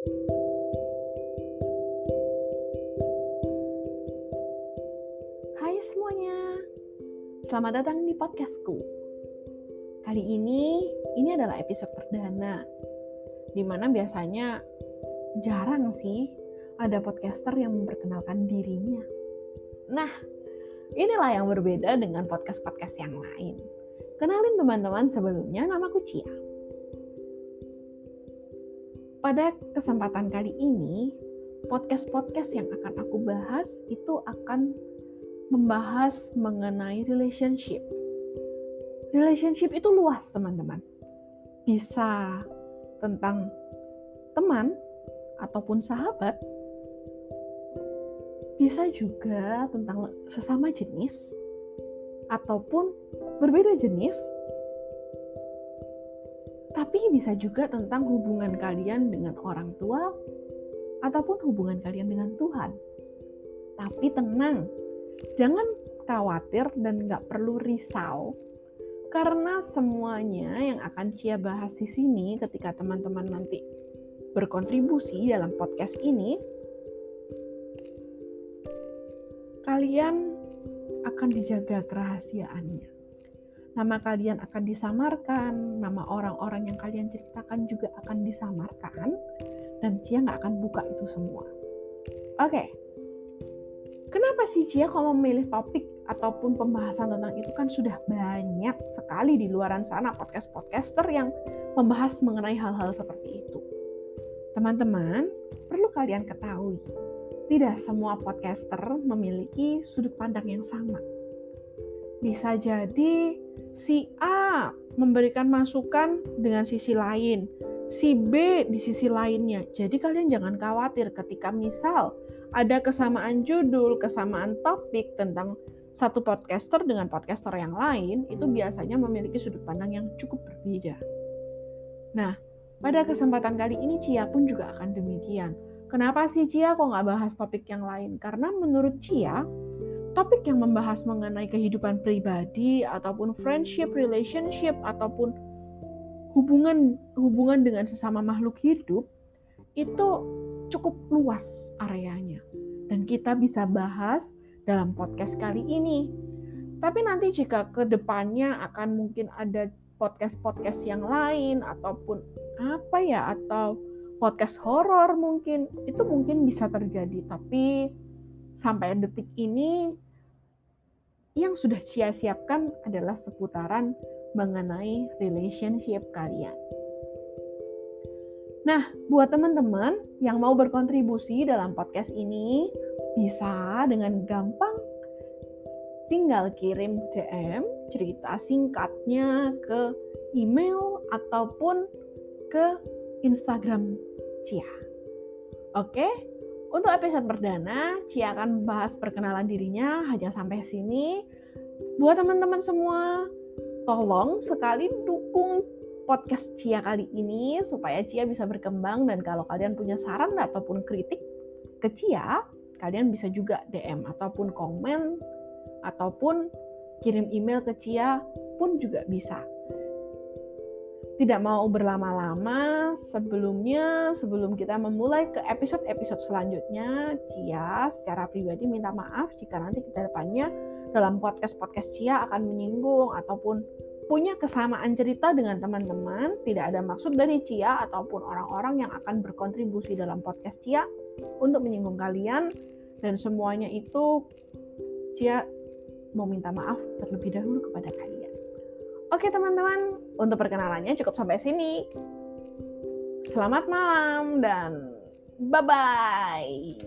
Hai semuanya, selamat datang di podcastku. Kali ini, ini adalah episode perdana, di mana biasanya jarang sih ada podcaster yang memperkenalkan dirinya. Nah, inilah yang berbeda dengan podcast-podcast yang lain. Kenalin teman-teman sebelumnya, namaku Cia. Pada kesempatan kali ini, podcast-podcast yang akan aku bahas itu akan membahas mengenai relationship. Relationship itu luas, teman-teman. Bisa tentang teman ataupun sahabat, bisa juga tentang sesama jenis ataupun berbeda jenis tapi bisa juga tentang hubungan kalian dengan orang tua ataupun hubungan kalian dengan Tuhan. Tapi tenang, jangan khawatir dan nggak perlu risau karena semuanya yang akan Cia bahas di sini ketika teman-teman nanti berkontribusi dalam podcast ini, kalian akan dijaga kerahasiaannya nama kalian akan disamarkan, nama orang-orang yang kalian ceritakan juga akan disamarkan, dan Cia nggak akan buka itu semua. Oke, kenapa sih Cia kalau memilih topik ataupun pembahasan tentang itu kan sudah banyak sekali di luaran sana podcast-podcaster yang membahas mengenai hal-hal seperti itu. Teman-teman, perlu kalian ketahui, tidak semua podcaster memiliki sudut pandang yang sama bisa jadi si A memberikan masukan dengan sisi lain, si B di sisi lainnya. Jadi kalian jangan khawatir ketika misal ada kesamaan judul, kesamaan topik tentang satu podcaster dengan podcaster yang lain, itu biasanya memiliki sudut pandang yang cukup berbeda. Nah, pada kesempatan kali ini Cia pun juga akan demikian. Kenapa sih Cia kok nggak bahas topik yang lain? Karena menurut Cia, topik yang membahas mengenai kehidupan pribadi ataupun friendship, relationship ataupun hubungan hubungan dengan sesama makhluk hidup itu cukup luas areanya dan kita bisa bahas dalam podcast kali ini. Tapi nanti jika ke depannya akan mungkin ada podcast-podcast yang lain ataupun apa ya atau podcast horor mungkin itu mungkin bisa terjadi tapi sampai detik ini yang sudah Cia siapkan adalah seputaran mengenai relationship kalian. Nah, buat teman-teman yang mau berkontribusi dalam podcast ini, bisa dengan gampang tinggal kirim DM cerita singkatnya ke email ataupun ke Instagram Cia. Oke, untuk episode perdana, Cia akan membahas perkenalan dirinya hanya sampai sini. Buat teman-teman semua, tolong sekali dukung podcast Cia kali ini supaya Cia bisa berkembang dan kalau kalian punya saran ataupun kritik ke Cia, kalian bisa juga DM ataupun komen ataupun kirim email ke Cia pun juga bisa tidak mau berlama-lama sebelumnya sebelum kita memulai ke episode-episode selanjutnya Cia secara pribadi minta maaf jika nanti ke depannya dalam podcast-podcast Cia akan menyinggung ataupun punya kesamaan cerita dengan teman-teman tidak ada maksud dari Cia ataupun orang-orang yang akan berkontribusi dalam podcast Cia untuk menyinggung kalian. Dan semuanya itu Cia mau minta maaf terlebih dahulu kepada kalian Oke teman-teman, untuk perkenalannya cukup sampai sini. Selamat malam dan bye-bye.